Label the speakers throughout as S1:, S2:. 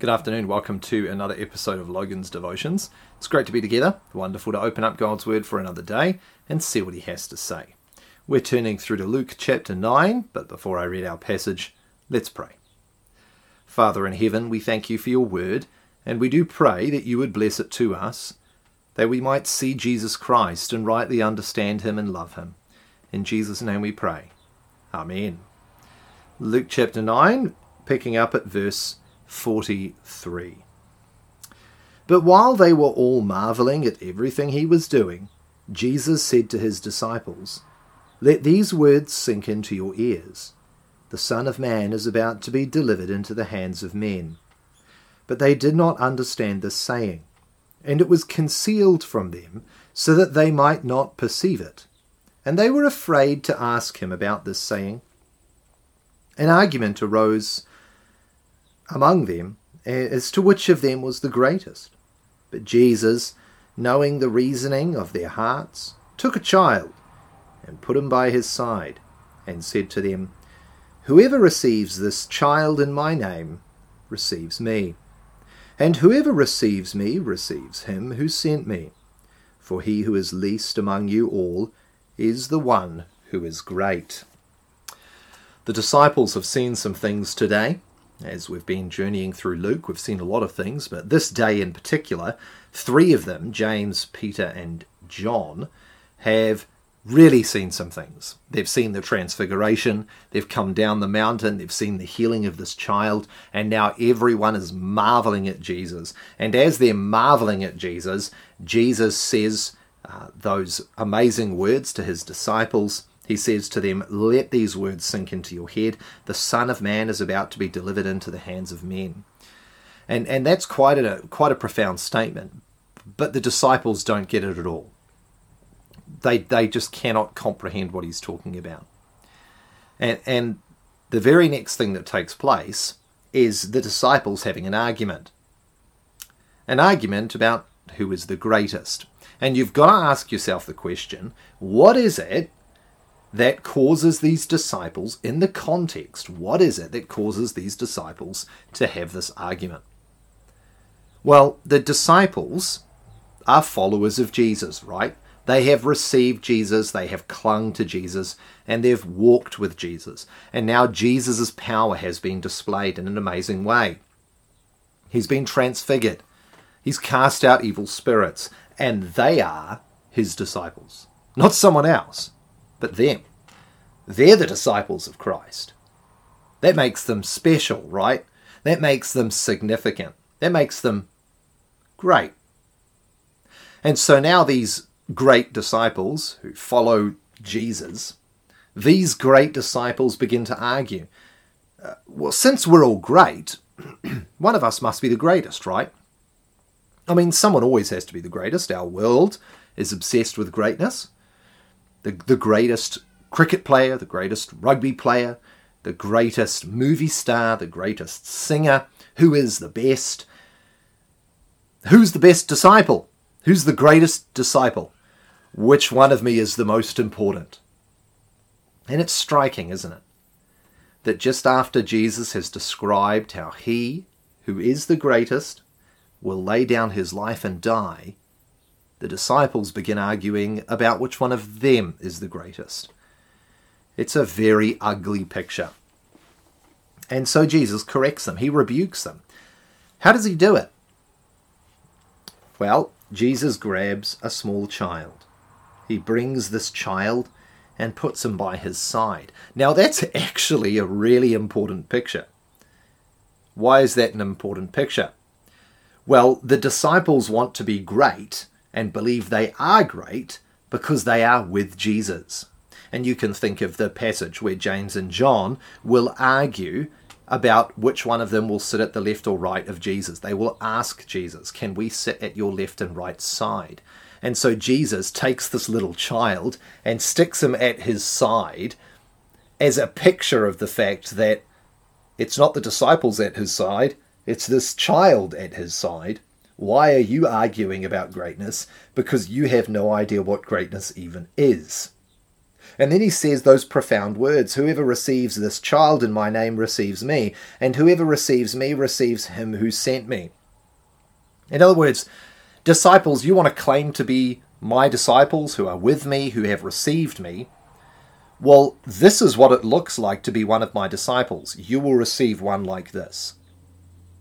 S1: Good afternoon. Welcome to another episode of Logan's Devotions. It's great to be together. Wonderful to open up God's Word for another day and see what He has to say. We're turning through to Luke chapter 9, but before I read our passage, let's pray. Father in heaven, we thank you for your Word, and we do pray that you would bless it to us, that we might see Jesus Christ and rightly understand Him and love Him. In Jesus' name we pray. Amen. Luke chapter 9, picking up at verse 43. But while they were all marveling at everything he was doing, Jesus said to his disciples, Let these words sink into your ears. The Son of Man is about to be delivered into the hands of men. But they did not understand this saying, and it was concealed from them, so that they might not perceive it. And they were afraid to ask him about this saying. An argument arose among them as to which of them was the greatest. But Jesus, knowing the reasoning of their hearts, took a child and put him by his side, and said to them, Whoever receives this child in my name receives me, and whoever receives me receives him who sent me. For he who is least among you all is the one who is great. The disciples have seen some things today as we've been journeying through Luke, we've seen a lot of things, but this day in particular, three of them, James, Peter, and John, have really seen some things. They've seen the transfiguration, they've come down the mountain, they've seen the healing of this child, and now everyone is marveling at Jesus. And as they're marveling at Jesus, Jesus says uh, those amazing words to his disciples he says to them, Let these words sink into your head. The Son of Man is about to be delivered into the hands of men. And, and that's quite a, quite a profound statement. But the disciples don't get it at all. They, they just cannot comprehend what he's talking about. And, and the very next thing that takes place is the disciples having an argument. An argument about who is the greatest. And you've got to ask yourself the question what is it that causes these disciples, in the context, what is it that causes these disciples to have this argument? Well, the disciples are followers of Jesus, right? They have received Jesus, they have clung to Jesus, and they've walked with Jesus. And now Jesus' power has been displayed in an amazing way. He's been transfigured, he's cast out evil spirits, and they are his disciples, not someone else but them. They're the disciples of Christ. That makes them special, right? That makes them significant. That makes them great. And so now these great disciples who follow Jesus, these great disciples begin to argue. Uh, well, since we're all great, one of us must be the greatest, right? I mean, someone always has to be the greatest. Our world is obsessed with greatness the, the greatest cricket player, the greatest rugby player, the greatest movie star, the greatest singer, who is the best, who's the best disciple, who's the greatest disciple, which one of me is the most important. And it's striking, isn't it? That just after Jesus has described how he, who is the greatest, will lay down his life and die, the disciples begin arguing about which one of them is the greatest. It's a very ugly picture. And so Jesus corrects them, he rebukes them. How does he do it? Well, Jesus grabs a small child. He brings this child and puts him by his side. Now, that's actually a really important picture. Why is that an important picture? Well, the disciples want to be great and believe they are great because they are with Jesus. And you can think of the passage where James and John will argue about which one of them will sit at the left or right of Jesus. They will ask Jesus, Can we sit at your left and right side? And so Jesus takes this little child and sticks him at his side as a picture of the fact that it's not the disciples at his side, it's this child at his side why are you arguing about greatness? Because you have no idea what greatness even is. And then he says those profound words Whoever receives this child in my name receives me, and whoever receives me receives him who sent me. In other words, disciples, you want to claim to be my disciples who are with me, who have received me. Well, this is what it looks like to be one of my disciples. You will receive one like this.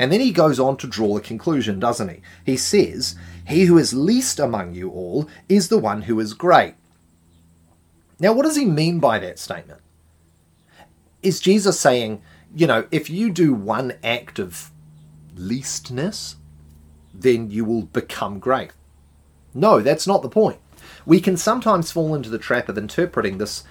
S1: And then he goes on to draw the conclusion, doesn't he? He says, He who is least among you all is the one who is great. Now, what does he mean by that statement? Is Jesus saying, you know, if you do one act of leastness, then you will become great? No, that's not the point. We can sometimes fall into the trap of interpreting this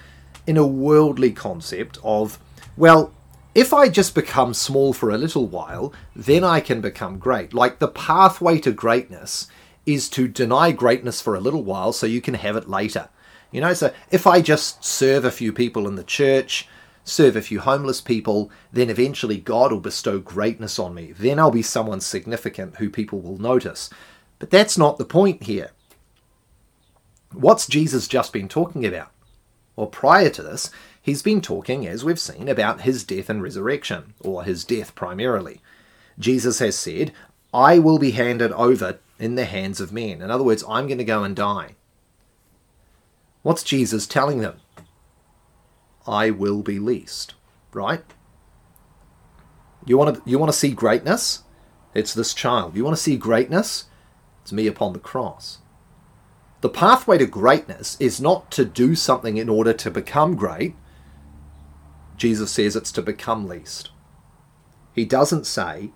S1: in a worldly concept of, well, if I just become small for a little while, then I can become great. Like the pathway to greatness is to deny greatness for a little while so you can have it later. You know, so if I just serve a few people in the church, serve a few homeless people, then eventually God will bestow greatness on me. Then I'll be someone significant who people will notice. But that's not the point here. What's Jesus just been talking about? Well, prior to this, he's been talking, as we've seen, about his death and resurrection, or his death primarily. Jesus has said, I will be handed over in the hands of men. In other words, I'm going to go and die. What's Jesus telling them? I will be least, right? You want to you want to see greatness? It's this child. You want to see greatness? It's me upon the cross. The pathway to greatness is not to do something in order to become great. Jesus says it's to become least. He doesn't say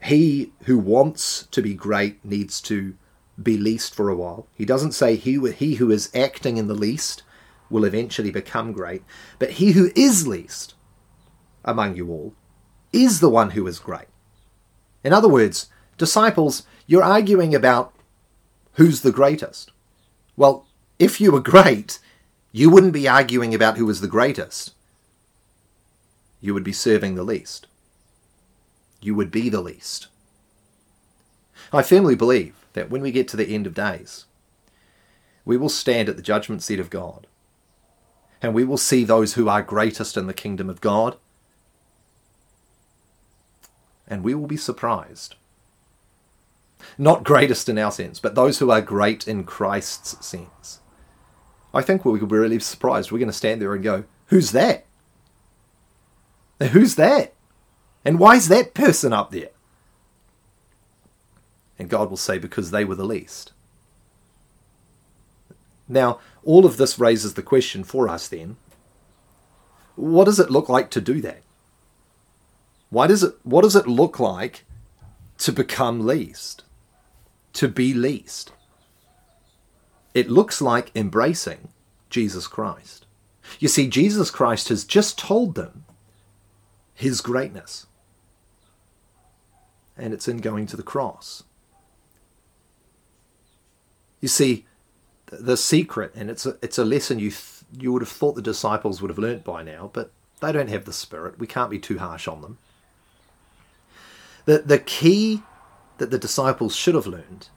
S1: he who wants to be great needs to be least for a while. He doesn't say he, he who is acting in the least will eventually become great, but he who is least among you all is the one who is great. In other words, disciples, you're arguing about who's the greatest. Well, if you were great, you wouldn't be arguing about who was the greatest. You would be serving the least. You would be the least. I firmly believe that when we get to the end of days, we will stand at the judgment seat of God and we will see those who are greatest in the kingdom of God and we will be surprised. Not greatest in our sense, but those who are great in Christ's sense. I think we could be really surprised. We're going to stand there and go, Who's that? Who's that? And why is that person up there? And God will say, Because they were the least. Now, all of this raises the question for us then what does it look like to do that? Why does it, what does it look like to become least? To be least? It looks like embracing Jesus Christ. You see, Jesus Christ has just told them his greatness. And it's in going to the cross. You see, the secret, and it's a, it's a lesson you, th- you would have thought the disciples would have learnt by now, but they don't have the spirit. We can't be too harsh on them. The, the key that the disciples should have learned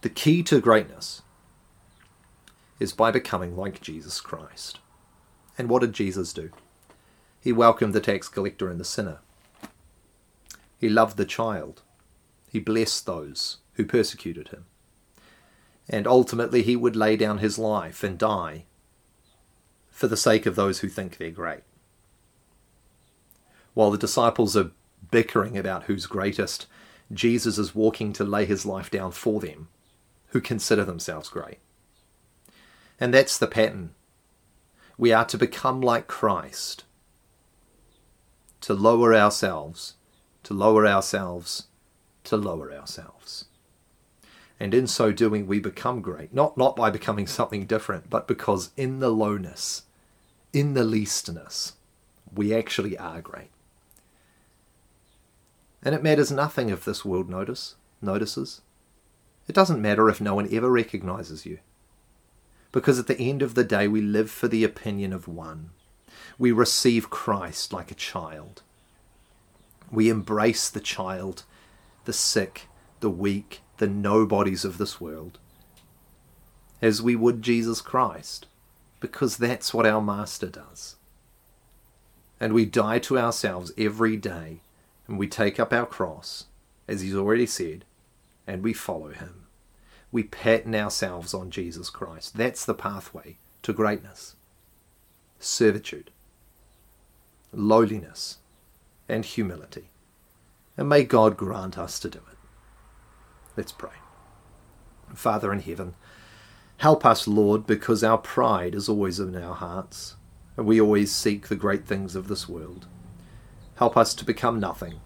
S1: the key to greatness is by becoming like Jesus Christ. And what did Jesus do? He welcomed the tax collector and the sinner. He loved the child. He blessed those who persecuted him. And ultimately, he would lay down his life and die for the sake of those who think they're great. While the disciples are bickering about who's greatest, Jesus is walking to lay his life down for them who consider themselves great. And that's the pattern. We are to become like Christ, to lower ourselves, to lower ourselves, to lower ourselves. And in so doing, we become great, not, not by becoming something different, but because in the lowness, in the leastness, we actually are great. And it matters nothing if this world notice notices. It doesn't matter if no one ever recognizes you. Because at the end of the day, we live for the opinion of one. We receive Christ like a child. We embrace the child, the sick, the weak, the nobodies of this world. as we would Jesus Christ, because that's what our Master does. And we die to ourselves every day, and we take up our cross, as he's already said, and we follow him. We pattern ourselves on Jesus Christ. That's the pathway to greatness. Servitude, lowliness, and humility. And may God grant us to do it. Let's pray. Father in heaven, help us, Lord, because our pride is always in our hearts, and we always seek the great things of this world. Help us to become nothing,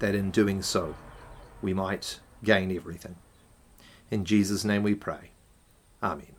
S1: that in doing so we might gain everything. In Jesus' name we pray. Amen.